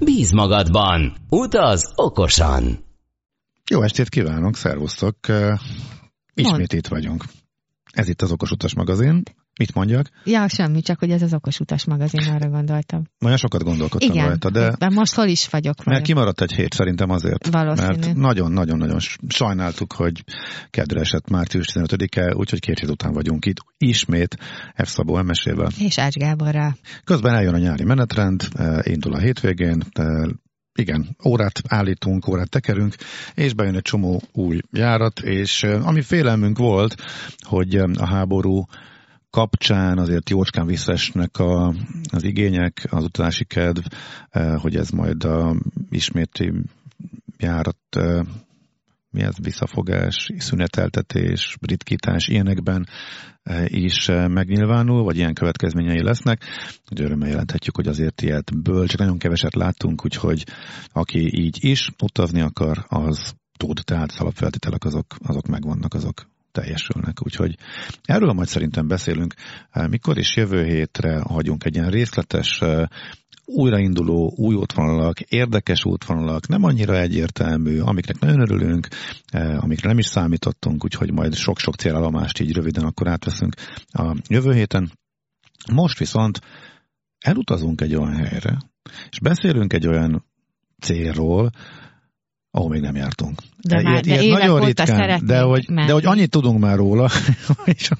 Bíz magadban, utaz okosan! Jó estét kívánok, szervusztok! Ismét Mond. itt vagyunk. Ez itt az Okos Utas magazin. Mit mondjak? Ja, semmi, csak hogy ez az Okos Utas magazin, arra gondoltam. Olyan sokat gondolkodtam Igen, rajta, de... de most hol is vagyok Mert Mert kimaradt egy hét szerintem azért. Valószínű. Mert nagyon-nagyon-nagyon sajnáltuk, hogy kedre esett március 15-e, úgyhogy két hét után vagyunk itt ismét F. Szabó emesével. És Ács Gáborra. Közben eljön a nyári menetrend, eh, indul a hétvégén, eh, igen, órát állítunk, órát tekerünk, és bejön egy csomó új járat, és ami félelmünk volt, hogy a háború kapcsán azért jócskán visszaesnek a, az igények, az utazási kedv, hogy ez majd a isméti járat mi ez, visszafogás, szüneteltetés, ritkítás, ilyenekben is megnyilvánul, vagy ilyen következményei lesznek. Hogy örömmel jelenthetjük, hogy azért ilyetből csak nagyon keveset láttunk, úgyhogy aki így is utazni akar, az tud, tehát alapfeltételek azok, azok megvannak, azok teljesülnek. Úgyhogy erről majd szerintem beszélünk, mikor is jövő hétre hagyunk egy ilyen részletes újrainduló új útvonalak, érdekes útvonalak, nem annyira egyértelmű, amiknek nagyon örülünk, amikre nem is számítottunk, úgyhogy majd sok-sok célállomást így röviden akkor átveszünk a jövő héten. Most viszont elutazunk egy olyan helyre, és beszélünk egy olyan célról, ahol még nem jártunk. De, már, ilyet, de ilyet nagyon ritkán, de hogy, de hogy annyit tudunk már róla, és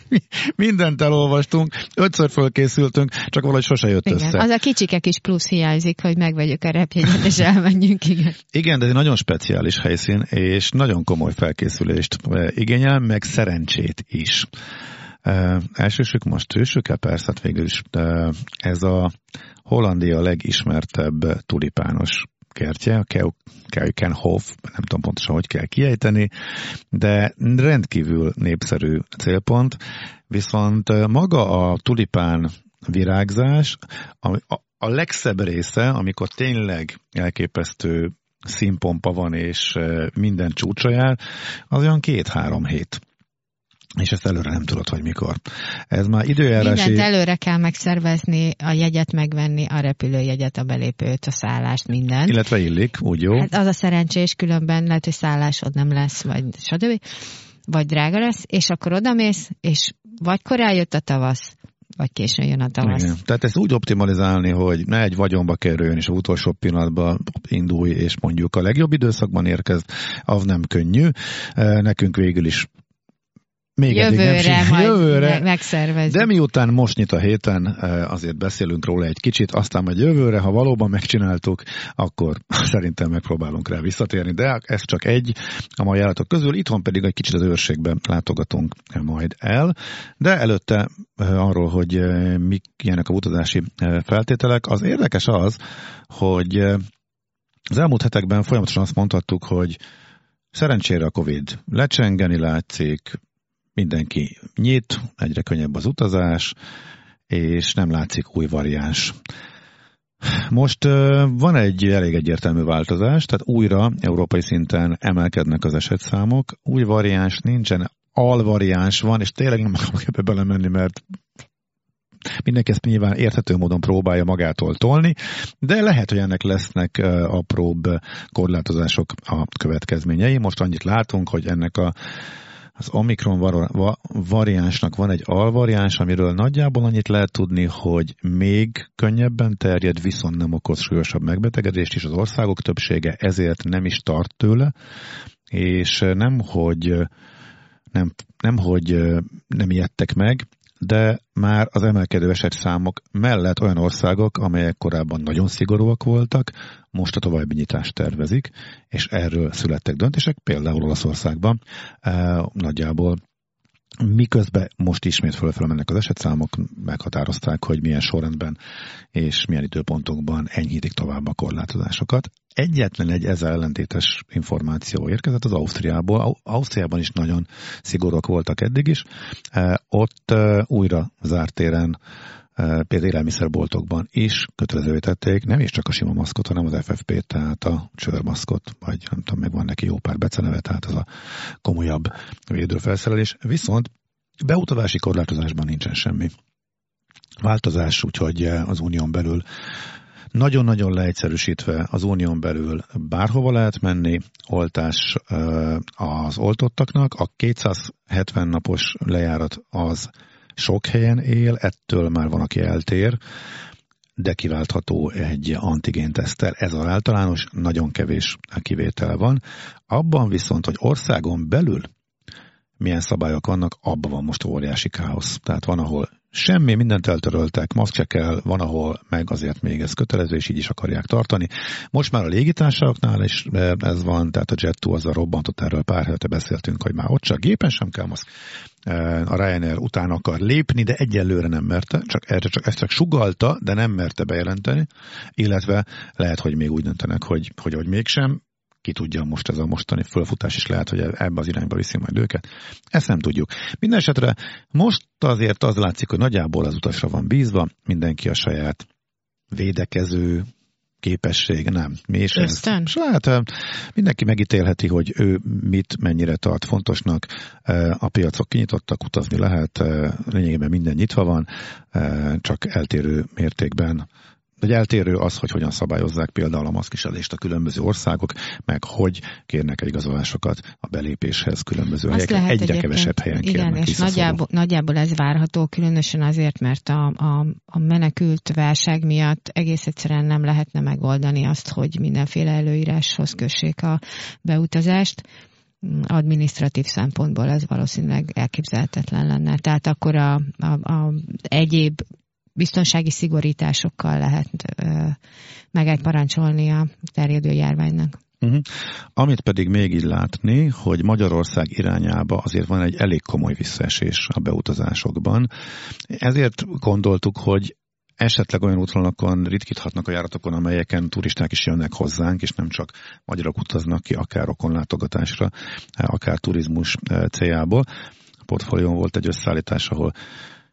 mindent elolvastunk, ötször fölkészültünk, csak valahogy sose jött igen, össze. Az a kicsike kis plusz hiányzik, hogy megvegyük a repjegyet, és elmenjünk, igen. Igen, de ez egy nagyon speciális helyszín, és nagyon komoly felkészülést eh, igényel, meg szerencsét is. Uh, elsősük most ősük-e? Persze, hát végül is uh, ez a Hollandia legismertebb tulipános kertje, a Keukenhof, nem tudom pontosan, hogy kell kiejteni, de rendkívül népszerű célpont, viszont maga a tulipán virágzás, a, a, legszebb része, amikor tényleg elképesztő színpompa van, és minden csúcsra jár, az olyan két-három hét és ezt előre nem tudod, hogy mikor. Ez már időjárási... Mindent előre kell megszervezni, a jegyet megvenni, a repülőjegyet, a belépőt, a szállást, minden. Illetve illik, úgy jó. Hát az a szerencsés, különben lehet, hogy szállásod nem lesz, vagy stb. Vagy drága lesz, és akkor odamész, és vagy korán jött a tavasz, vagy későn jön a tavasz. Igen. Tehát ezt úgy optimalizálni, hogy ne egy vagyonba kerüljön, és az utolsó pillanatban indulj, és mondjuk a legjobb időszakban érkezd, az nem könnyű. Nekünk végül is még jövőre nem jövőre, megszervezni. De miután most nyit a héten, eh, azért beszélünk róla egy kicsit, aztán majd jövőre, ha valóban megcsináltuk, akkor szerintem megpróbálunk rá visszatérni, de ez csak egy a mai járatok közül, itthon pedig egy kicsit az őrségbe látogatunk majd el, de előtte eh, arról, hogy eh, mik ilyenek a utazási feltételek, az érdekes az, hogy az elmúlt hetekben folyamatosan azt mondhattuk, hogy Szerencsére a Covid lecsengeni látszik, mindenki nyit, egyre könnyebb az utazás, és nem látszik új variáns. Most van egy elég egyértelmű változás, tehát újra európai szinten emelkednek az esetszámok, új variáns nincsen, alvariáns van, és tényleg nem akarok ebbe belemenni, mert mindenki ezt nyilván érthető módon próbálja magától tolni, de lehet, hogy ennek lesznek apróbb korlátozások a következményei. Most annyit látunk, hogy ennek a az Omikron var- variánsnak van egy alvariáns, amiről nagyjából annyit lehet tudni, hogy még könnyebben terjed, viszont nem okoz súlyosabb megbetegedést, és az országok többsége ezért nem is tart tőle, és nem, hogy nem, nem, hogy nem ijedtek meg, de már az emelkedő esetszámok mellett olyan országok, amelyek korábban nagyon szigorúak voltak, most a további nyitást tervezik, és erről születtek döntések, például Olaszországban nagyjából Miközben most ismét fölfelé mennek az esetszámok, meghatározták, hogy milyen sorrendben és milyen időpontokban enyhítik tovább a korlátozásokat. Egyetlen egy ezzel ellentétes információ érkezett az Ausztriából. Ausztriában is nagyon szigorúak voltak eddig is. Ott újra zárt téren például élelmiszerboltokban is kötelezővé tették, nem is csak a sima maszkot, hanem az FFP-t, tehát a csőrmaszkot, vagy nem tudom, meg van neki jó pár beceneve, tehát az a komolyabb védőfelszerelés. Viszont beutazási korlátozásban nincsen semmi változás, úgyhogy az unión belül nagyon-nagyon leegyszerűsítve az unión belül bárhova lehet menni, oltás az oltottaknak, a 270 napos lejárat az sok helyen él, ettől már van, aki eltér, de kiváltható egy antigéntesztel. Ez az általános, nagyon kevés kivétel van. Abban viszont, hogy országon belül milyen szabályok vannak, abban van most óriási káosz. Tehát van, ahol semmi, mindent eltöröltek, maszkcsekkel, van, ahol meg azért még ez kötelező, és így is akarják tartani. Most már a légitársaságnál is e, ez van, tehát a Jet2 az a robbantott, erről pár hete beszéltünk, hogy már ott csak gépen sem kell maszk. E, a Ryanair után akar lépni, de egyelőre nem merte, csak erre csak, ezt csak sugalta, de nem merte bejelenteni, illetve lehet, hogy még úgy döntenek, hogy, hogy, hogy mégsem, ki tudja most ez a mostani fölfutás is lehet, hogy ebbe az irányba viszi majd őket. Ezt nem tudjuk. Mindenesetre most azért az látszik, hogy nagyjából az utasra van bízva, mindenki a saját védekező képesség, nem. Mi is ez? Hát mindenki megítélheti, hogy ő mit, mennyire tart fontosnak. A piacok kinyitottak, utazni lehet, lényegében minden nyitva van, csak eltérő mértékben egy eltérő az, hogy hogyan szabályozzák például a maszkviselést a különböző országok, meg hogy kérnek igazolásokat a belépéshez különböző Azt helyeken. Egyre kevesebb helyen igen, kérnek és nagyjából, nagyjából ez várható, különösen azért, mert a, a, a menekült válság miatt egész egyszerűen nem lehetne megoldani azt, hogy mindenféle előíráshoz kössék a beutazást administratív szempontból ez valószínűleg elképzelhetetlen lenne. Tehát akkor a, a, a egyéb biztonsági szigorításokkal lehet meg egy parancsolni a terjedő járványnak. Uh-huh. Amit pedig még így látni, hogy Magyarország irányába azért van egy elég komoly visszaesés a beutazásokban. Ezért gondoltuk, hogy esetleg olyan útvonalakon ritkíthatnak a járatokon, amelyeken turisták is jönnek hozzánk, és nem csak magyarok utaznak ki, akár rokonlátogatásra, akár turizmus céljából. A portfólión volt egy összeállítás, ahol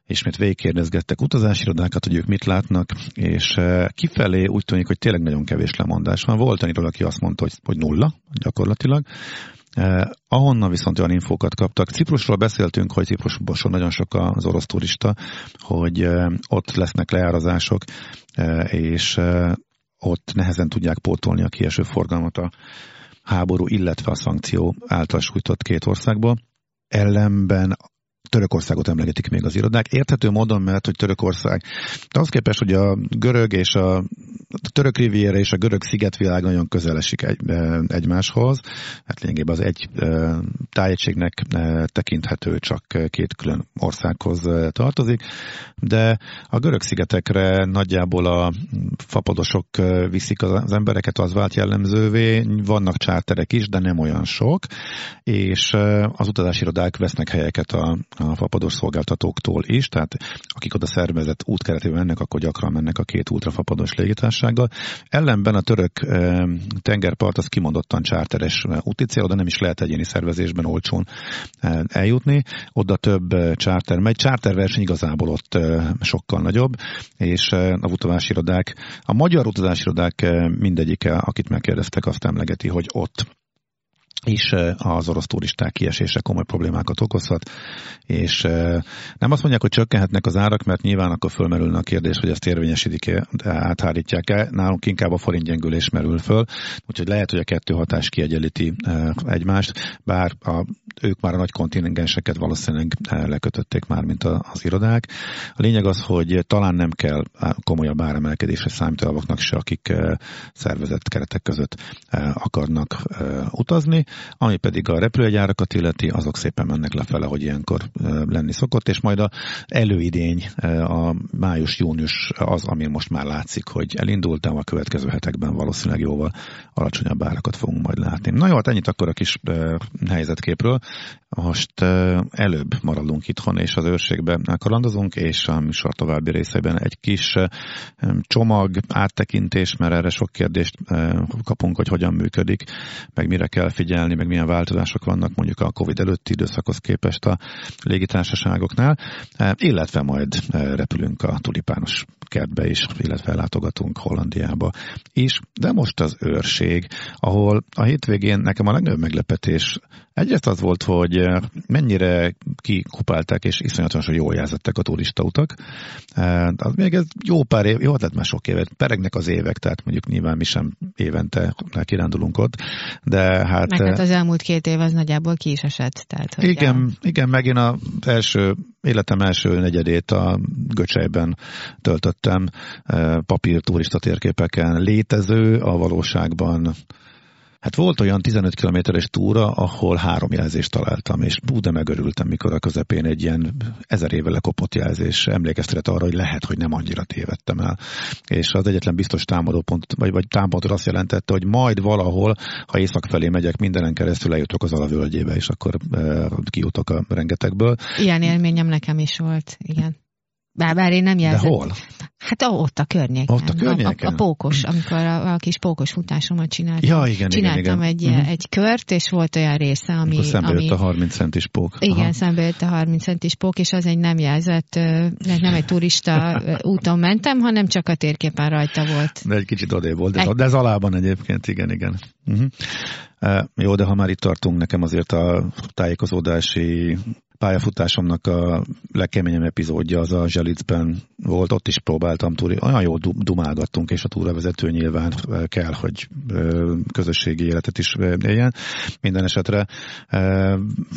ismét végigkérdezgettek utazásirodákat, hogy ők mit látnak, és eh, kifelé úgy tűnik, hogy tényleg nagyon kevés lemondás van. Volt annyiról, aki azt mondta, hogy, hogy nulla gyakorlatilag, Eh, ahonnan viszont olyan infókat kaptak. Ciprusról beszéltünk, hogy Ciprusban nagyon sok az orosz turista, hogy eh, ott lesznek leárazások, eh, és ott nehezen tudják pótolni a kieső forgalmat a háború, illetve a szankció által sújtott két országból. Ellenben Törökországot emlegetik még az irodák. Érthető módon, mert hogy Törökország, de az képest, hogy a görög és a a török riviera és a görög szigetvilág nagyon közel esik egy, egymáshoz. Hát lényegében az egy tájegységnek tekinthető, csak két külön országhoz tartozik, de a görög szigetekre nagyjából a fapadosok viszik az embereket, az vált jellemzővé. Vannak csárterek is, de nem olyan sok, és az utazási irodák vesznek helyeket a, a fapados szolgáltatóktól is, tehát akik oda szervezett útkeretében mennek, akkor gyakran mennek a két ultrafapados légitársággal. Ellenben a török tengerpart az kimondottan csárteres úticél, oda nem is lehet egyéni szervezésben olcsón eljutni. Oda több csárter megy. Csárterverseny igazából ott sokkal nagyobb, és a utazási irodák, a magyar utazási irodák mindegyike, akit megkérdeztek, azt emlegeti, hogy ott is az orosz turisták kiesése komoly problémákat okozhat, és nem azt mondják, hogy csökkenhetnek az árak, mert nyilván akkor fölmerülne a kérdés, hogy ezt érvényesítik-e, áthárítják-e, nálunk inkább a forintgyengülés merül föl, úgyhogy lehet, hogy a kettő hatás kiegyenlíti egymást, bár a, ők már a nagy kontingenseket valószínűleg lekötötték már, mint az irodák. A lényeg az, hogy talán nem kell komolyabb áremelkedésre számítani se, akik szervezett keretek között akarnak utazni, ami pedig a repülőgyárakat illeti, azok szépen mennek lefele, hogy ilyenkor lenni szokott, és majd a előidény, a május-június az, ami most már látszik, hogy elindult, de a következő hetekben valószínűleg jóval alacsonyabb árakat fogunk majd látni. Na jó, hát ennyit akkor a kis helyzetképről. Most előbb maradunk itthon, és az őrségben kalandozunk, és a műsor további részeiben egy kis csomag, áttekintés, mert erre sok kérdést kapunk, hogy hogyan működik, meg mire kell figyelni, meg milyen változások vannak mondjuk a Covid előtti időszakhoz képest a légitársaságoknál, illetve majd repülünk a tulipános kertbe is, illetve látogatunk Hollandiába is, de most az őrség, ahol a hétvégén nekem a legnagyobb meglepetés egyrészt az volt, hogy mennyire kikupálták és iszonyatosan jól jelzettek a turistautak. Az még ez jó pár év, jó, tehát már sok évet, peregnek az évek, tehát mondjuk nyilván mi sem évente kirándulunk ott, de hát... Meg hát az elmúlt két év az nagyjából ki is esett. Tehát, hogy igen, a... igen, megint az első életem első negyedét a Göcsejben töltöttem papír turista térképeken létező, a valóságban Hát volt olyan 15 kilométeres túra, ahol három jelzést találtam, és bú, de megörültem, mikor a közepén egy ilyen ezer éve lekopott jelzés emlékeztetett arra, hogy lehet, hogy nem annyira tévedtem el. És az egyetlen biztos támadópont, vagy, vagy támadó azt jelentette, hogy majd valahol, ha észak felé megyek, mindenen keresztül eljutok az alavölgyébe, és akkor e, kijutok a rengetegből. Ilyen élményem nekem is volt, igen. Bár, bár én nem jelzem. De hol? Hát ott a környéken. Ott a környéken? A, a, a pókos, amikor a, a kis pókos futásomat csináltam. Ja, igen, Csináltam igen, egy, igen. Uh-huh. egy kört, és volt olyan része, ami... Akkor szembe ami, jött a 30 centis pók. Igen, Aha. szembe jött a 30 centis pók, és az egy nem jelzett, nem egy turista úton mentem, hanem csak a térképen rajta volt. De egy kicsit odébb volt, de, egy... de ez alában egyébként, igen, igen. Uh-huh. Uh, jó, de ha már itt tartunk, nekem azért a tájékozódási pályafutásomnak a legkeményebb epizódja az a Zselicben volt, ott is próbáltam túri, olyan jó dumálgattunk, és a túravezető nyilván kell, hogy közösségi életet is éljen. Minden esetre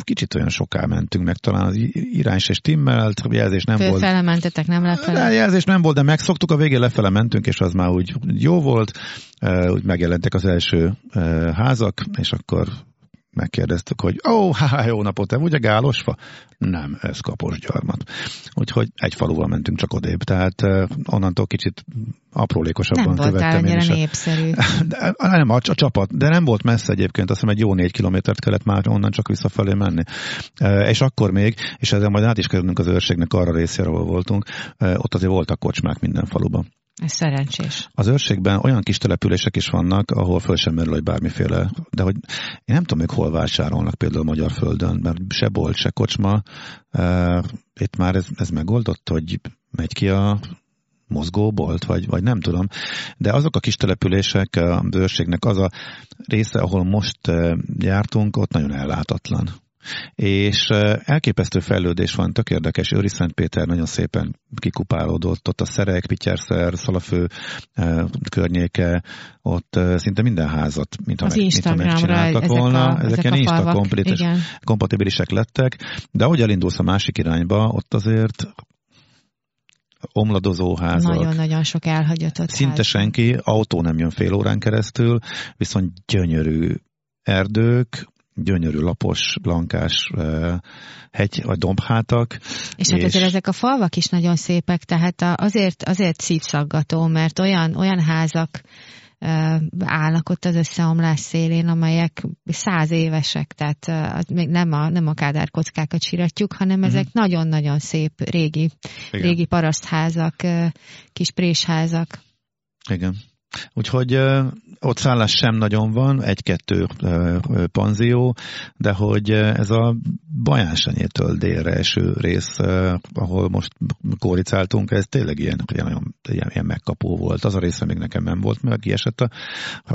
kicsit olyan soká mentünk meg, talán az irány se stimmelt, jelzés nem volt. Fölfele mentetek, nem lefele? De jelzés nem volt, de megszoktuk, a végén lefele mentünk, és az már úgy jó volt, úgy megjelentek az első házak, és akkor megkérdeztük, hogy ó, oh, há, jó napot, te ugye gálosfa? Nem, ez kapos gyarmat. Úgyhogy egy faluval mentünk csak odébb, tehát uh, onnantól kicsit aprólékosabban nem követtem én is. népszerű. De, nem, a, a csapat, de nem volt messze egyébként, azt hiszem egy jó négy kilométert kellett már onnan csak visszafelé menni. Uh, és akkor még, és ezzel majd át is kerülünk az őrségnek arra részére, ahol voltunk, uh, ott azért voltak kocsmák minden faluban. Ez szerencsés. Az őrségben olyan kis települések is vannak, ahol föl sem merül, hogy bármiféle, de hogy én nem tudom még hol vásárolnak például Magyar Földön, mert se bolt, se kocsma. Uh, itt már ez, ez megoldott, hogy megy ki a mozgóbolt, vagy, vagy nem tudom. De azok a kis települések, a őrségnek az a része, ahol most jártunk, ott nagyon ellátatlan és elképesztő fejlődés van, tök érdekes. Őri Szentpéter nagyon szépen kikupálódott, ott a Szerek, Pityerszer, Szalafő környéke, ott szinte minden házat, mint az meg, megcsináltak ezek volna. A, ezek, ezek ilyen kompatibilisek lettek, de ahogy elindulsz a másik irányba, ott azért omladozó házak. Nagyon-nagyon sok elhagyatott Szinte ház. senki, autó nem jön fél órán keresztül, viszont gyönyörű erdők, gyönyörű lapos, blankás hegy vagy dombhátak. És, és hát azért ezek a falvak is nagyon szépek, tehát azért, azért szívszaggató, mert olyan, olyan házak állnak ott az összeomlás szélén, amelyek száz évesek, tehát az még nem a, nem a kádár kockákat siratjuk, hanem ezek mm. nagyon-nagyon szép régi, Igen. régi parasztházak, kis présházak. Igen. Úgyhogy ott szállás sem nagyon van, egy-kettő panzió, de hogy ez a Bajánsenyétől délre eső rész, ahol most kóricáltunk, ez tényleg ilyen, ilyen, ilyen, ilyen megkapó volt. Az a része még nekem nem volt, mert kiesett a,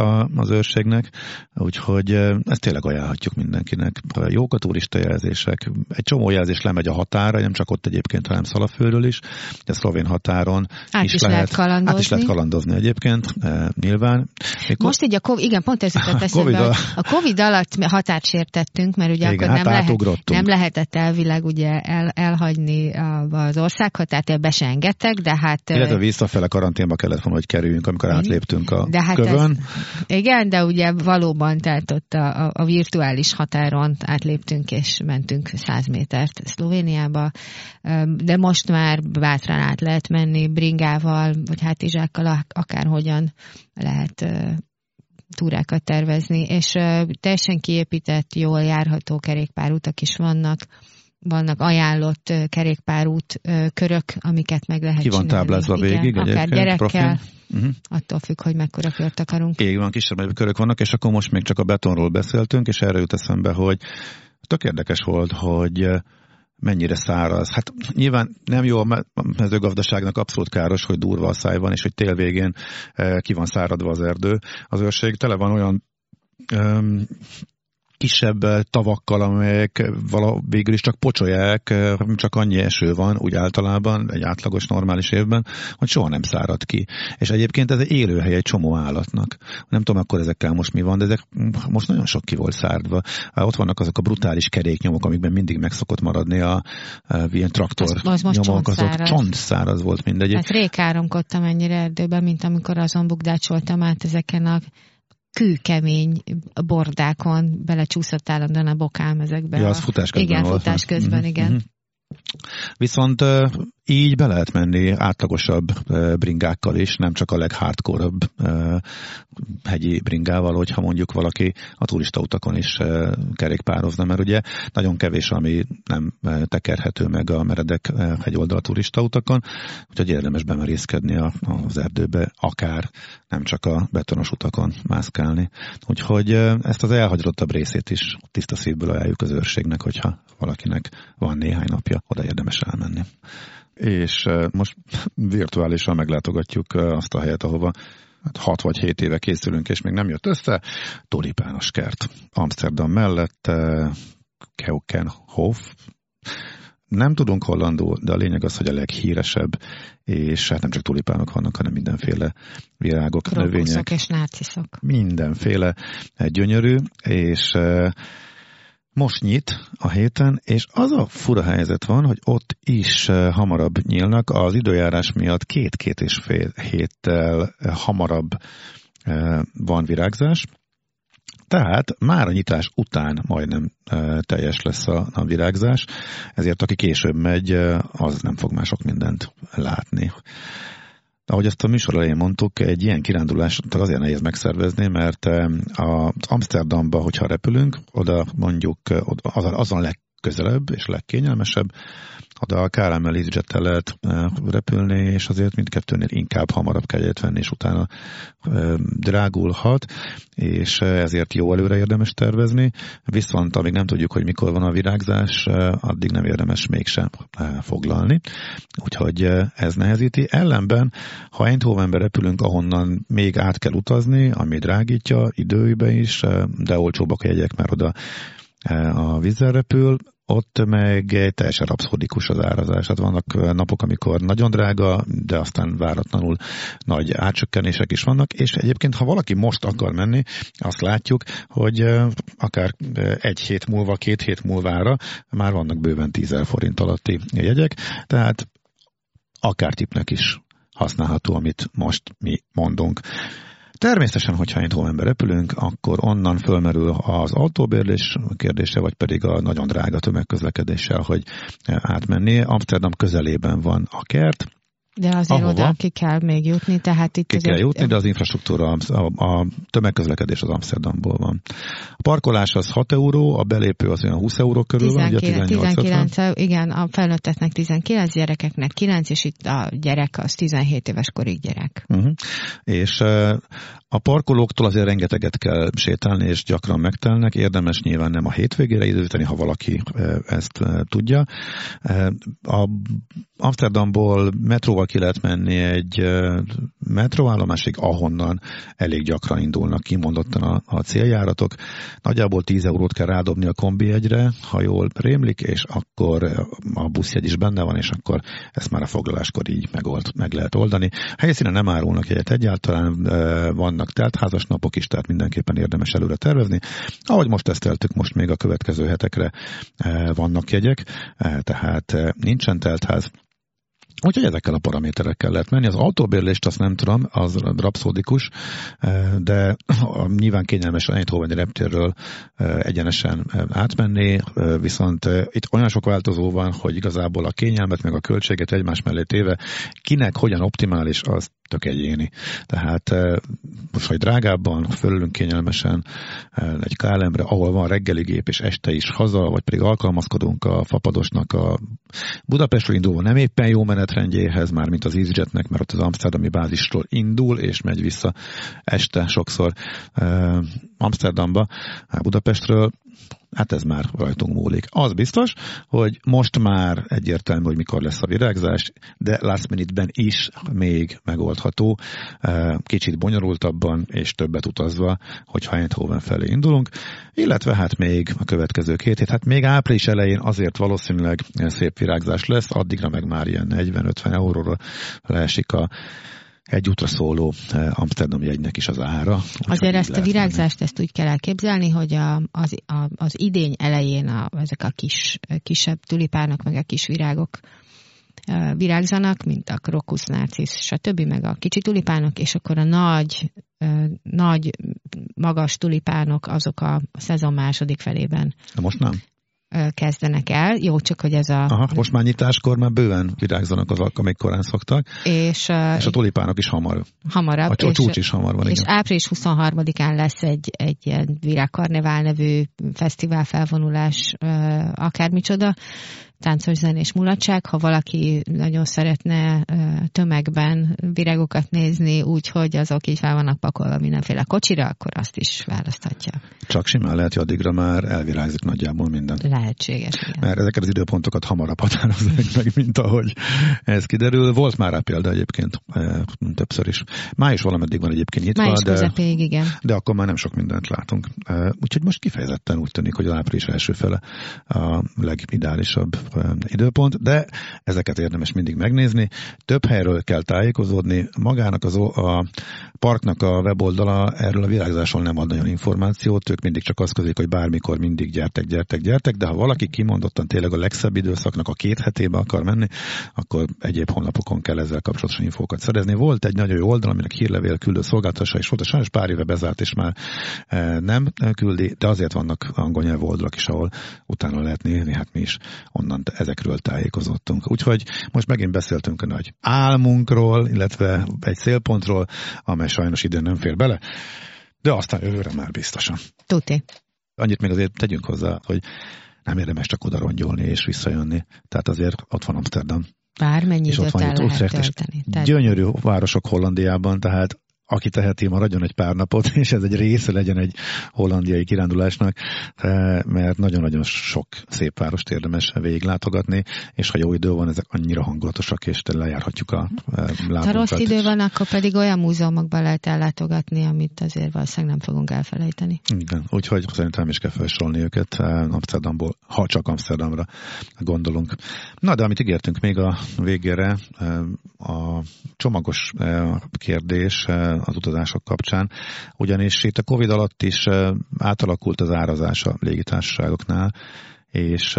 a, az őrségnek, úgyhogy ezt tényleg ajánlhatjuk mindenkinek. Jók a turista jelzések, egy csomó jelzés lemegy a határa, nem csak ott egyébként, hanem Szalafőről is, a szlovén határon át is, is lehet, lehet kalandozni. Át is lehet kalandozni egyébként, nyilván. Mikor... Most így a COVID, igen, pont ez jutott eszembe, COVID a... a Covid alatt határt sértettünk, mert ugye igen, akkor hát nem, lehet, nem lehetett elvileg ugye el, elhagyni az országhatárt, be se engedtek, de hát... Illetve visszafele karanténba kellett volna, hogy kerüljünk, amikor átléptünk a de hát kövön. Ez, igen, de ugye valóban, tehát ott a, a, a virtuális határon átléptünk és mentünk 100 métert Szlovéniába, de most már bátran át lehet menni bringával, vagy hátizsákkal, akárhogyan lehet túrákat tervezni, és teljesen kiépített, jól járható kerékpárutak is vannak, vannak ajánlott kerékpárút körök, amiket meg lehet Ki van csinálni. táblázva Igen, végig akár gyerekkel, profil? Uh-huh. attól függ, hogy mekkora kört akarunk. Így van, kisebb körök vannak, és akkor most még csak a betonról beszéltünk, és erre jut eszembe, hogy tök érdekes volt, hogy mennyire száraz. Hát nyilván nem jó a mezőgazdaságnak abszolút káros, hogy durva a száj van, és hogy tél végén ki van száradva az erdő. Az őrség tele van olyan kisebb tavakkal, amelyek vala, végül is csak pocsolják, eh, csak annyi eső van, úgy általában, egy átlagos normális évben, hogy soha nem szárad ki. És egyébként ez egy élőhely egy csomó állatnak. Nem tudom akkor ezekkel most mi van, de ezek most nagyon sok ki volt szárdva. Ott vannak azok a brutális keréknyomok, amikben mindig meg szokott maradni a, a ilyen traktor az, az most nyomok, azok csontszáraz volt mindegy. Hát rékáromkodtam ennyire erdőben, mint amikor azon bukdácsoltam át ezeken a kőkemény bordákon belecsúszott állandóan a bokám ezekbe. Ja, az futás közben Igen, volt. futás közben, mm-hmm. igen. Viszont így be lehet menni átlagosabb bringákkal is, nem csak a leghardcore hegyi bringával, hogyha mondjuk valaki a turista utakon is kerékpározna, mert ugye nagyon kevés, ami nem tekerhető meg a meredek hegyoldal turista utakon, úgyhogy érdemes bemerészkedni az erdőbe, akár nem csak a betonos utakon mászkálni. Úgyhogy ezt az elhagyottabb részét is tiszta szívből ajánljuk az őrségnek, hogyha valakinek van néhány napja, oda érdemes elmenni és most virtuálisan meglátogatjuk azt a helyet, ahova hát 6 vagy 7 éve készülünk, és még nem jött össze. Tulipános kert. Amsterdam mellett Keukenhof. Nem tudunk hollandul, de a lényeg az, hogy a leghíresebb, és hát nem csak tulipánok vannak, hanem mindenféle virágok, Krokuszok növények. és náciszok. Mindenféle gyönyörű, és most nyit a héten, és az a fura helyzet van, hogy ott is eh, hamarabb nyílnak, az időjárás miatt két-két és fél héttel eh, hamarabb eh, van virágzás, tehát már a nyitás után majdnem teljes lesz a, a virágzás, ezért aki később megy, az nem fog már sok mindent látni ahogy ezt a műsor elején mondtuk, egy ilyen kirándulás azért nehéz megszervezni, mert az Amsterdamba, hogyha repülünk, oda mondjuk azon legközelebb és legkényelmesebb, oda a KLM easyjet lehet repülni, és azért mindkettőnél inkább hamarabb kell egyet venni, és utána drágulhat, és ezért jó előre érdemes tervezni, viszont amíg nem tudjuk, hogy mikor van a virágzás, addig nem érdemes mégsem foglalni, úgyhogy ez nehezíti. Ellenben, ha Eindhovenbe repülünk, ahonnan még át kell utazni, ami drágítja időbe is, de olcsóbbak a jegyek, mert oda a vízzel repül, ott meg teljesen abszurdikus az árazás. Hát vannak napok, amikor nagyon drága, de aztán váratlanul nagy átcsökkenések is vannak, és egyébként, ha valaki most akar menni, azt látjuk, hogy akár egy hét múlva, két hét múlvára már vannak bőven 10 forint alatti jegyek, tehát akár tipnek is használható, amit most mi mondunk. Természetesen, hogyha Eindhovenbe repülünk, akkor onnan fölmerül az autóbérlés kérdése, vagy pedig a nagyon drága tömegközlekedéssel, hogy átmenni. Amsterdam közelében van a kert, de azért Ahova? oda ki kell még jutni, tehát itt ki azért... kell jutni, de az infrastruktúra, a, a tömegközlekedés az Amsterdamból van. A parkolás az 6 euró, a belépő az olyan 20 euró körül 19, van, ugye 18 19, igen, a felnőtteknek 19, gyerekeknek 9, és itt a gyerek az 17 éves korig gyerek. Uh-huh. És a parkolóktól azért rengeteget kell sétálni, és gyakran megtelnek. Érdemes nyilván nem a hétvégére időzíteni, ha valaki ezt tudja. A Amsterdamból metróval ki lehet menni egy metróállomásig, ahonnan elég gyakran indulnak kimondottan a, a céljáratok. Nagyjából 10 eurót kell rádobni a kombi egyre, ha jól rémlik, és akkor a buszjegy is benne van, és akkor ezt már a foglaláskor így megold, meg lehet oldani. Helyszínen nem árulnak egyet egyáltalán, vannak teltházas napok is, tehát mindenképpen érdemes előre tervezni. Ahogy most teszteltük, most még a következő hetekre vannak jegyek, tehát nincsen teltház, Úgyhogy ezekkel a paraméterekkel lehet menni. Az autóbérlést azt nem tudom, az rapszódikus, eh, de nyilván kényelmes Eindhoveni reptérről eh, egyenesen eh, átmenni, viszont itt olyan sok változó van, hogy igazából a kényelmet meg a költséget egymás mellé téve, kinek hogyan optimális, az tök egyéni. Tehát eh, most, hogy drágábban, fölülünk kényelmesen eh, egy KLM-re, ahol van reggeligép és este is haza, vagy pedig alkalmazkodunk a fapadosnak a Budapestről indulva nem éppen jó menetrendjéhez, már mint az EasyJetnek, mert ott az Amsterdami bázisról indul, és megy vissza este sokszor eh, Amsterdamba, Budapestről, hát ez már rajtunk múlik. Az biztos, hogy most már egyértelmű, hogy mikor lesz a virágzás, de last minute-ben is még megoldható, kicsit bonyolultabban és többet utazva, hogyha Eindhoven felé indulunk, illetve hát még a következő két hét, hát még április elején azért valószínűleg szép virágzás lesz, addigra meg már ilyen 40-50 euróra leesik a egy útra szóló eh, Amsterdam jegynek is az ára. Azért ezt a virágzást ezt úgy kell elképzelni, hogy a, az, a, az idény elején a, ezek a kis, kisebb tulipánok, meg a kis virágok eh, virágzanak, mint a krokusz, nácisz, stb., meg a kicsi tulipánok, és akkor a nagy, eh, nagy, magas tulipánok azok a szezon második felében. De most nem? Kezdenek el. Jó, csak hogy ez a... Aha, most már nyitáskor már bőven virágzanak az amik korán szoktak. És, és a tulipánok is hamar. Hamarabb. A csúcs és, is hamar van, És igen. április 23-án lesz egy, egy ilyen virágkarnevál nevű fesztivál felvonulás, akármicsoda, táncos zenés mulatság. Ha valaki nagyon szeretne tömegben virágokat nézni, úgy, hogy azok így fel vannak pakolva mindenféle kocsira, akkor azt is választhatja. Csak simán lehet, hogy addigra már elvirágzik nagyjából minden. Lehetséges. Igen. Mert ezeket az időpontokat hamarabb határozzák meg, mint ahogy ez kiderül. Volt már rá példa egyébként többször is. Május valameddig van egyébként nyitva, Május de, igen. de akkor már nem sok mindent látunk. Úgyhogy most kifejezetten úgy tűnik, hogy az április első fele a legideálisabb időpont, de ezeket érdemes mindig megnézni. Több helyről kell tájékozódni. Magának az a parknak a weboldala erről a virágzásról nem ad nagyon információt, ők mindig csak azt közlik, hogy bármikor mindig gyertek, gyertek, gyertek, de ha valaki kimondottan tényleg a legszebb időszaknak a két hetébe akar menni, akkor egyéb honlapokon kell ezzel kapcsolatos infókat szerezni. Volt egy nagyon jó oldal, aminek hírlevél küldő szolgáltatása is volt, és sajnos pár éve bezárt, és már e, nem küldi, de azért vannak angol nyelvű oldalak is, ahol utána lehet nézni, hát mi is onnan ezekről tájékozottunk. Úgyhogy most megint beszéltünk a nagy álmunkról, illetve egy szélpontról, amely sajnos ide nem fér bele, de aztán jövőre már biztosan. Tuti. Annyit még azért tegyünk hozzá, hogy nem érdemes csak oda rongyolni és visszajönni. Tehát azért ott van Amsterdam. Bármennyi időt el lehet Utrecht, tölteni. Gyönyörű városok Hollandiában, tehát aki teheti, maradjon egy pár napot, és ez egy része legyen egy hollandiai kirándulásnak, eh, mert nagyon-nagyon sok szép várost érdemes végiglátogatni, és ha jó idő van, ezek annyira hangulatosak, és lejárhatjuk a eh, lábunkat. Ha rossz idő van, akkor pedig olyan múzeumokban lehet ellátogatni, amit azért valószínűleg nem fogunk elfelejteni. Igen, úgyhogy szerintem is kell felsorolni őket eh, Amsterdamból, ha csak Amsterdamra gondolunk. Na, de amit ígértünk még a végére, a csomagos kérdés, az utazások kapcsán, ugyanis itt a Covid alatt is átalakult az árazás a légitársaságoknál, és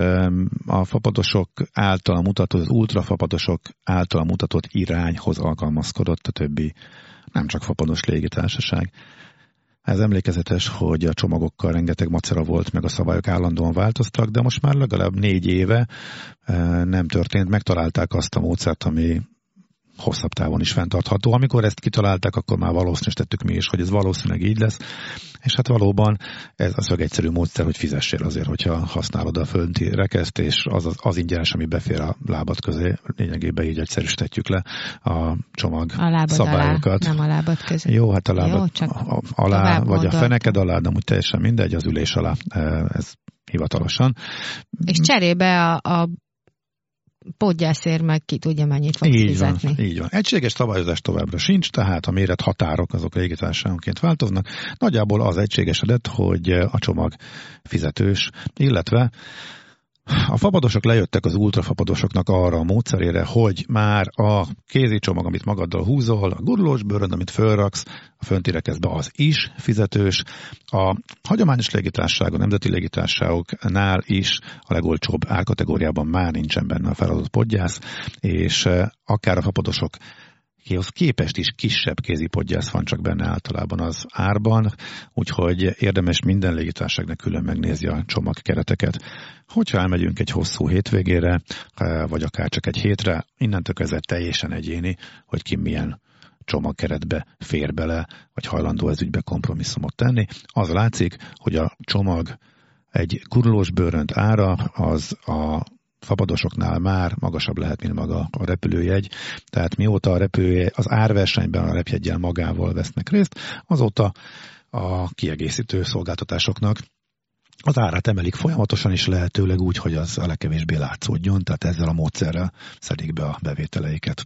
a fapadosok által mutatott, az ultrafapadosok által mutatott irányhoz alkalmazkodott a többi, nem csak fapados légitársaság. Ez emlékezetes, hogy a csomagokkal rengeteg macera volt, meg a szabályok állandóan változtak, de most már legalább négy éve nem történt, megtalálták azt a módszert, ami hosszabb távon is fenntartható. Amikor ezt kitalálták, akkor már valószínűsítettük mi is, hogy ez valószínűleg így lesz, és hát valóban ez az a egyszerű módszer, hogy fizessél azért, hogyha használod a fönti rekeszt, és az, az, az ingyenes, ami befér a lábad közé, lényegében így egyszerűsítetjük le a csomag a lábad szabályokat. Alá, nem a lábad közé. Jó, hát a lábad Jó, csak alá, vagy a feneked alá, de úgy teljesen mindegy, az ülés alá, ez hivatalosan. És cserébe a, a podgyászér meg ki tudja mennyit fog így fizetni. Van, így van. Egységes szabályozás továbbra sincs, tehát a méret határok azok légitársaságonként változnak. Nagyjából az egységesedett, hogy a csomag fizetős, illetve a fapadosok lejöttek az ultrafapadosoknak arra a módszerére, hogy már a kézi csomag, amit magaddal húzol, a gurulós bőröd, amit fölraksz a fönti rekeszbe, az is fizetős. A hagyományos légitársaság, a nemzeti légitársaságoknál is a legolcsóbb árkategóriában már nincsen benne a feladott podgyász, és eh, akár a fapadosok kihoz képest is kisebb kézipodgyász van csak benne általában az árban, úgyhogy érdemes minden légitárságnak külön megnézni a csomagkereteket. Hogyha elmegyünk egy hosszú hétvégére, eh, vagy akár csak egy hétre, innentől kezdve teljesen egyéni, hogy ki milyen csomagkeretbe fér bele, vagy hajlandó ez ügybe kompromisszumot tenni. Az látszik, hogy a csomag egy gurulós bőrönt ára az a szabadosoknál már magasabb lehet, mint maga a repülőjegy. Tehát mióta a repülőjegy az árversenyben a repjegyel magával vesznek részt, azóta a kiegészítő szolgáltatásoknak az árát emelik folyamatosan, és lehetőleg úgy, hogy az a legkevésbé látszódjon, tehát ezzel a módszerrel szedik be a bevételeiket.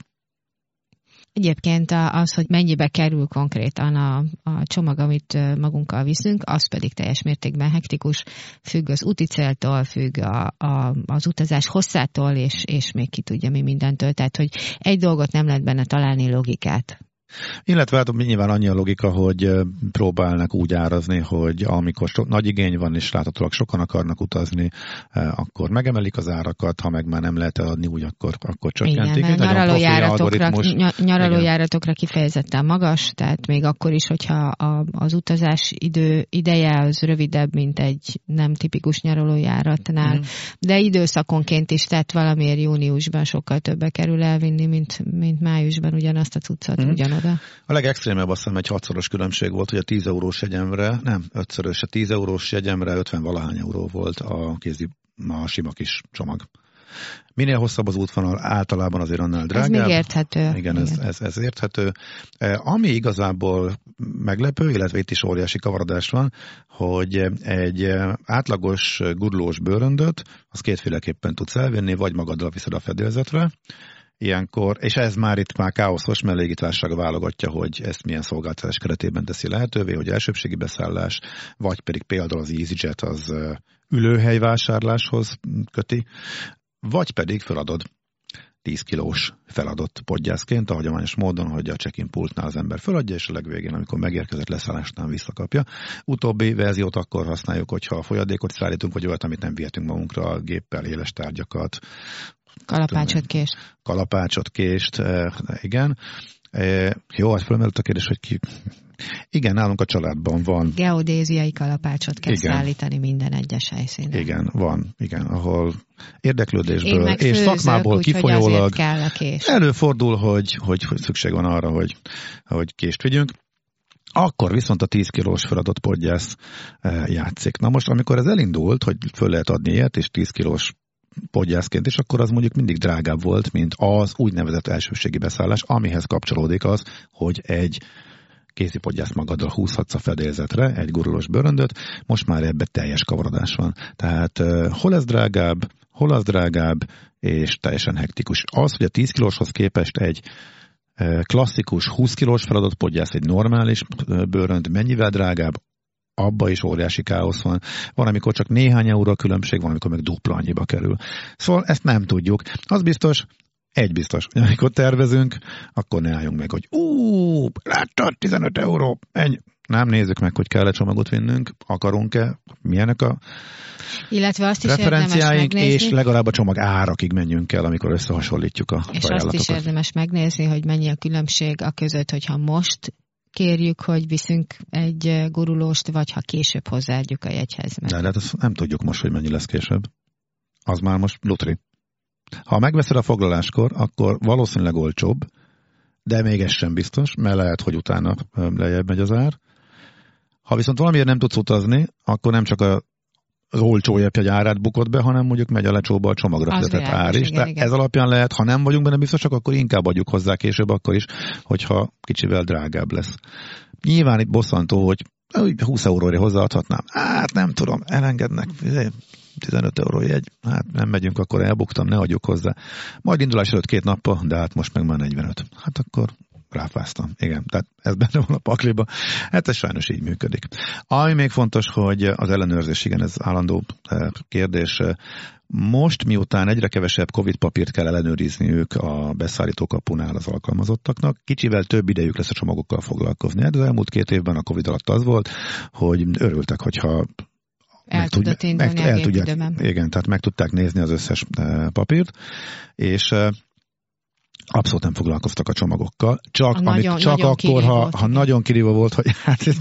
Egyébként az, hogy mennyibe kerül konkrétan a, a csomag, amit magunkkal viszünk, az pedig teljes mértékben hektikus, függ az úti céltól, függ a, a, az utazás hosszától, és, és még ki tudja mi mindentől. Tehát, hogy egy dolgot nem lehet benne találni logikát. Illetve hát nyilván annyi a logika, hogy próbálnak úgy árazni, hogy amikor so, nagy igény van, és láthatólag sokan akarnak utazni, akkor megemelik az árakat, ha meg már nem lehet eladni úgy, akkor, akkor csökkentik. Igen, nyaralójáratokra, nyaralójáratokra kifejezetten magas, tehát még akkor is, hogyha a, az utazás idő, ideje az rövidebb, mint egy nem tipikus nyaralójáratnál, mm. de időszakonként is, tehát valamiért júniusban sokkal többe kerül elvinni, mint, mint májusban ugyanazt a cuccot, mm. ugyanaz oda? A legextrémebb azt hiszem egy hatszoros különbség volt, hogy a 10 eurós jegyemre, nem, ötszörös, a 10 eurós jegyemre 50 valahány euró volt a kézi, a sima kis csomag. Minél hosszabb az útvonal, általában azért annál drágább. Ez még érthető. Igen, Igen. Ez, ez, ez érthető. E, ami igazából meglepő, illetve itt is óriási kavarodás van, hogy egy átlagos gurulós bőröndöt, az kétféleképpen tudsz elvinni, vagy magaddal viszed a fedélzetre, ilyenkor, és ez már itt már káoszos, mert légitársaság válogatja, hogy ezt milyen szolgáltatás keretében teszi lehetővé, hogy elsőbségi beszállás, vagy pedig például az EasyJet az ülőhelyvásárláshoz köti, vagy pedig feladod 10 kilós feladott podgyászként, a hagyományos módon, hogy a check-in pultnál az ember feladja, és a legvégén, amikor megérkezett leszállásnál visszakapja. Utóbbi verziót akkor használjuk, hogyha a folyadékot szállítunk, vagy olyat, amit nem vihetünk magunkra a géppel, éles tárgyakat, Kalapácsot kést. Kalapácsot kést, eh, igen. Eh, jó, hát felmerült a kérdés, hogy ki... Igen, nálunk a családban van. Geodéziai kalapácsot kell igen. szállítani minden egyes helyszínen. Igen, van, igen, ahol érdeklődésből és szakmából úgy, kifolyólag kell a kés. előfordul, hogy, hogy, hogy szükség van arra, hogy, hogy kést vigyünk. Akkor viszont a 10 kilós feladott podgyász eh, játszik. Na most, amikor ez elindult, hogy föl lehet adni ilyet, és 10 kilós podgyászként, és akkor az mondjuk mindig drágább volt, mint az úgynevezett elsőségi beszállás, amihez kapcsolódik az, hogy egy kézipodgyászt magaddal húzhatsz a fedélzetre, egy gurulós bőröndöt, most már ebbe teljes kavarodás van. Tehát hol ez drágább, hol az drágább, és teljesen hektikus. Az, hogy a 10 kilóshoz képest egy klasszikus 20 kilós feladat podgyász, egy normális bőrönd mennyivel drágább, abba is óriási káosz van. Van, amikor csak néhány euró a különbség, van, amikor meg dupla annyiba kerül. Szóval ezt nem tudjuk. Az biztos, egy biztos, amikor tervezünk, akkor ne álljunk meg, hogy ú, láttad, 15 euró, ennyi. Nem nézzük meg, hogy kell-e csomagot vinnünk, akarunk-e, milyenek a illetve azt is referenciáink, és legalább a csomag árakig menjünk el, amikor összehasonlítjuk a És azt is érdemes megnézni, hogy mennyi a különbség a között, hogyha most kérjük, hogy viszünk egy gurulóst, vagy ha később hozzáadjuk a jegyhez. Meg. De, hát azt nem tudjuk most, hogy mennyi lesz később. Az már most lutri. Ha megveszed a foglaláskor, akkor valószínűleg olcsóbb, de még ez sem biztos, mert lehet, hogy utána lejjebb megy az ár. Ha viszont valamiért nem tudsz utazni, akkor nem csak a az olcsó egy árát bukott be, hanem mondjuk megy a lecsóba a csomagra fizetett ár is. Igen, igen. Ez alapján lehet, ha nem vagyunk benne biztosak, akkor inkább adjuk hozzá később akkor is, hogyha kicsivel drágább lesz. Nyilván itt bosszantó, hogy 20 euróra hozzáadhatnám. Hát nem tudom, elengednek. 15 euró jegy, hát nem megyünk, akkor elbuktam, ne adjuk hozzá. Majd indulás előtt két nappal, de hát most meg már 45. Hát akkor ráfáztam. Igen, tehát ez benne van a pakliba. Hát ez sajnos így működik. Ami még fontos, hogy az ellenőrzés, igen, ez állandó eh, kérdés. Most, miután egyre kevesebb Covid papírt kell ellenőrizni ők a beszállító kapunál az alkalmazottaknak, kicsivel több idejük lesz a csomagokkal foglalkozni. Hát az elmúlt két évben a Covid alatt az volt, hogy örültek, hogyha el meg tudott indulni meg, el tudják, Igen, tehát meg tudták nézni az összes eh, papírt, és eh, abszolút nem foglalkoztak a csomagokkal, csak, A amit, nagyon- csak nagyon akkor, ha, volt, ha nagyon kirívó volt, hogy hát ez,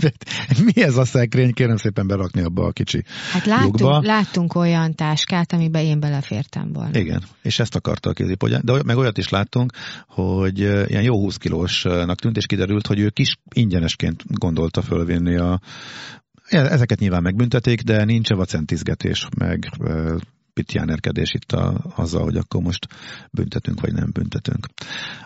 mi ez a szekrény, kérem szépen berakni abba a kicsi Hát láttunk, lyukba. láttunk olyan táskát, amiben én belefértem volna. Igen, és ezt akarta a kézipogyán. De meg olyat is láttunk, hogy ilyen jó 20 kilósnak tűnt, és kiderült, hogy ő kis ingyenesként gondolta fölvinni a... Ezeket nyilván megbüntetik, de nincs evacentizgetés, meg pitjánerkedés itt a, azzal, hogy akkor most büntetünk, vagy nem büntetünk.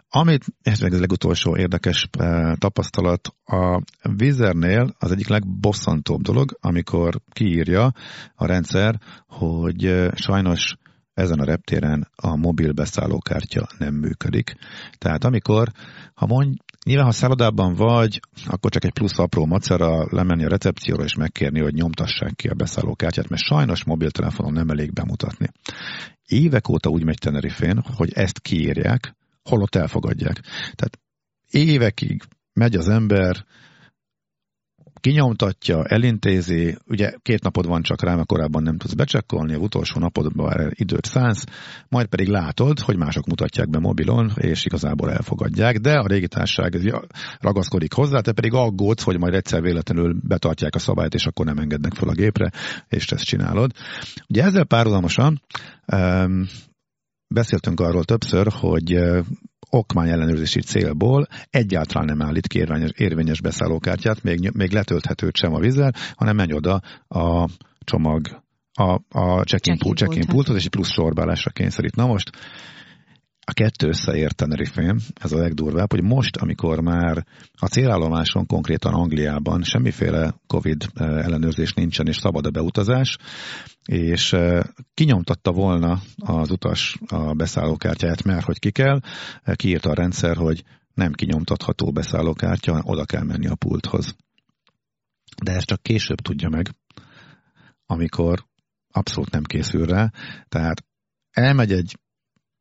Amit, ez meg az legutolsó érdekes eh, tapasztalat, a Vizernél az egyik legbosszantóbb dolog, amikor kiírja a rendszer, hogy eh, sajnos ezen a reptéren a mobil beszállókártya nem működik. Tehát amikor, ha mond, nyilván ha szállodában vagy, akkor csak egy plusz apró macera lemenni a recepcióra és megkérni, hogy nyomtassák ki a beszállókártyát, mert sajnos mobiltelefonon nem elég bemutatni. Évek óta úgy megy Tenerifén, hogy ezt kiírják, holott elfogadják. Tehát évekig megy az ember, kinyomtatja, elintézi, ugye két napod van csak rá, mert korábban nem tudsz becsekkolni, a utolsó napodban időt szánsz, majd pedig látod, hogy mások mutatják be mobilon, és igazából elfogadják, de a régitárság ragaszkodik hozzá, te pedig aggódsz, hogy majd egyszer véletlenül betartják a szabályt, és akkor nem engednek fel a gépre, és ezt csinálod. Ugye ezzel párhuzamosan um, beszéltünk arról többször, hogy okmány ellenőrzési célból egyáltalán nem állít ki érvényes, érvényes beszállókártyát, még, még letölthetőt sem a vízzel, hanem menj oda a csomag a, a check-in, Check-in pult, check-in pulthoz. és egy plusz sorbálásra kényszerít. Na most a kettő összeért Tenerifén, ez a legdurvább, hogy most, amikor már a célállomáson, konkrétan Angliában semmiféle Covid eh, ellenőrzés nincsen, és szabad a beutazás, és eh, kinyomtatta volna az utas a beszállókártyáját, mert hogy ki kell, eh, kiírta a rendszer, hogy nem kinyomtatható beszállókártya, oda kell menni a pulthoz. De ezt csak később tudja meg, amikor abszolút nem készül rá, tehát elmegy egy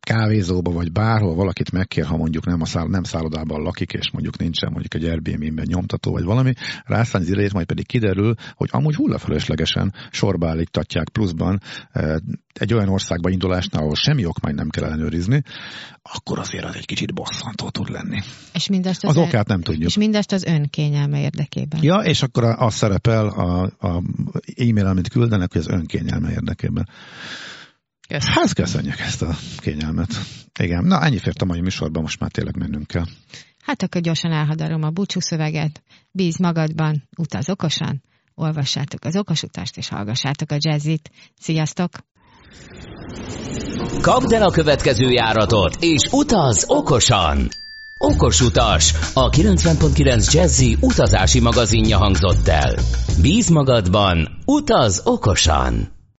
kávézóba, vagy bárhol valakit megkér, ha mondjuk nem, a száll, nem szállodában lakik, és mondjuk nincsen mondjuk egy Airbnb-ben nyomtató, vagy valami, rászállni az idejét, majd pedig kiderül, hogy amúgy hullafölöslegesen sorba állítatják pluszban eh, egy olyan országba indulásnál, ahol semmi okmány nem kell ellenőrizni, akkor azért az egy kicsit bosszantó tud lenni. És mindezt az, Az okát nem tudjuk. és mindezt az ön kényelme érdekében. Ja, és akkor az szerepel a, a e-mail, amit küldenek, hogy az önkényelme érdekében. Hát köszönjük ezt a kényelmet. Igen, na ennyi fért a mai műsorban, most már tényleg mennünk kell. Hát akkor gyorsan elhadarom a búcsúszöveget. Bíz magadban, utaz okosan, olvassátok az okosutast, és hallgassátok a jazzit. Sziasztok! Kapd el a következő járatot, és utaz okosan! Okos utas, a 90.9 Jazzy utazási magazinja hangzott el. Bíz magadban, utaz okosan!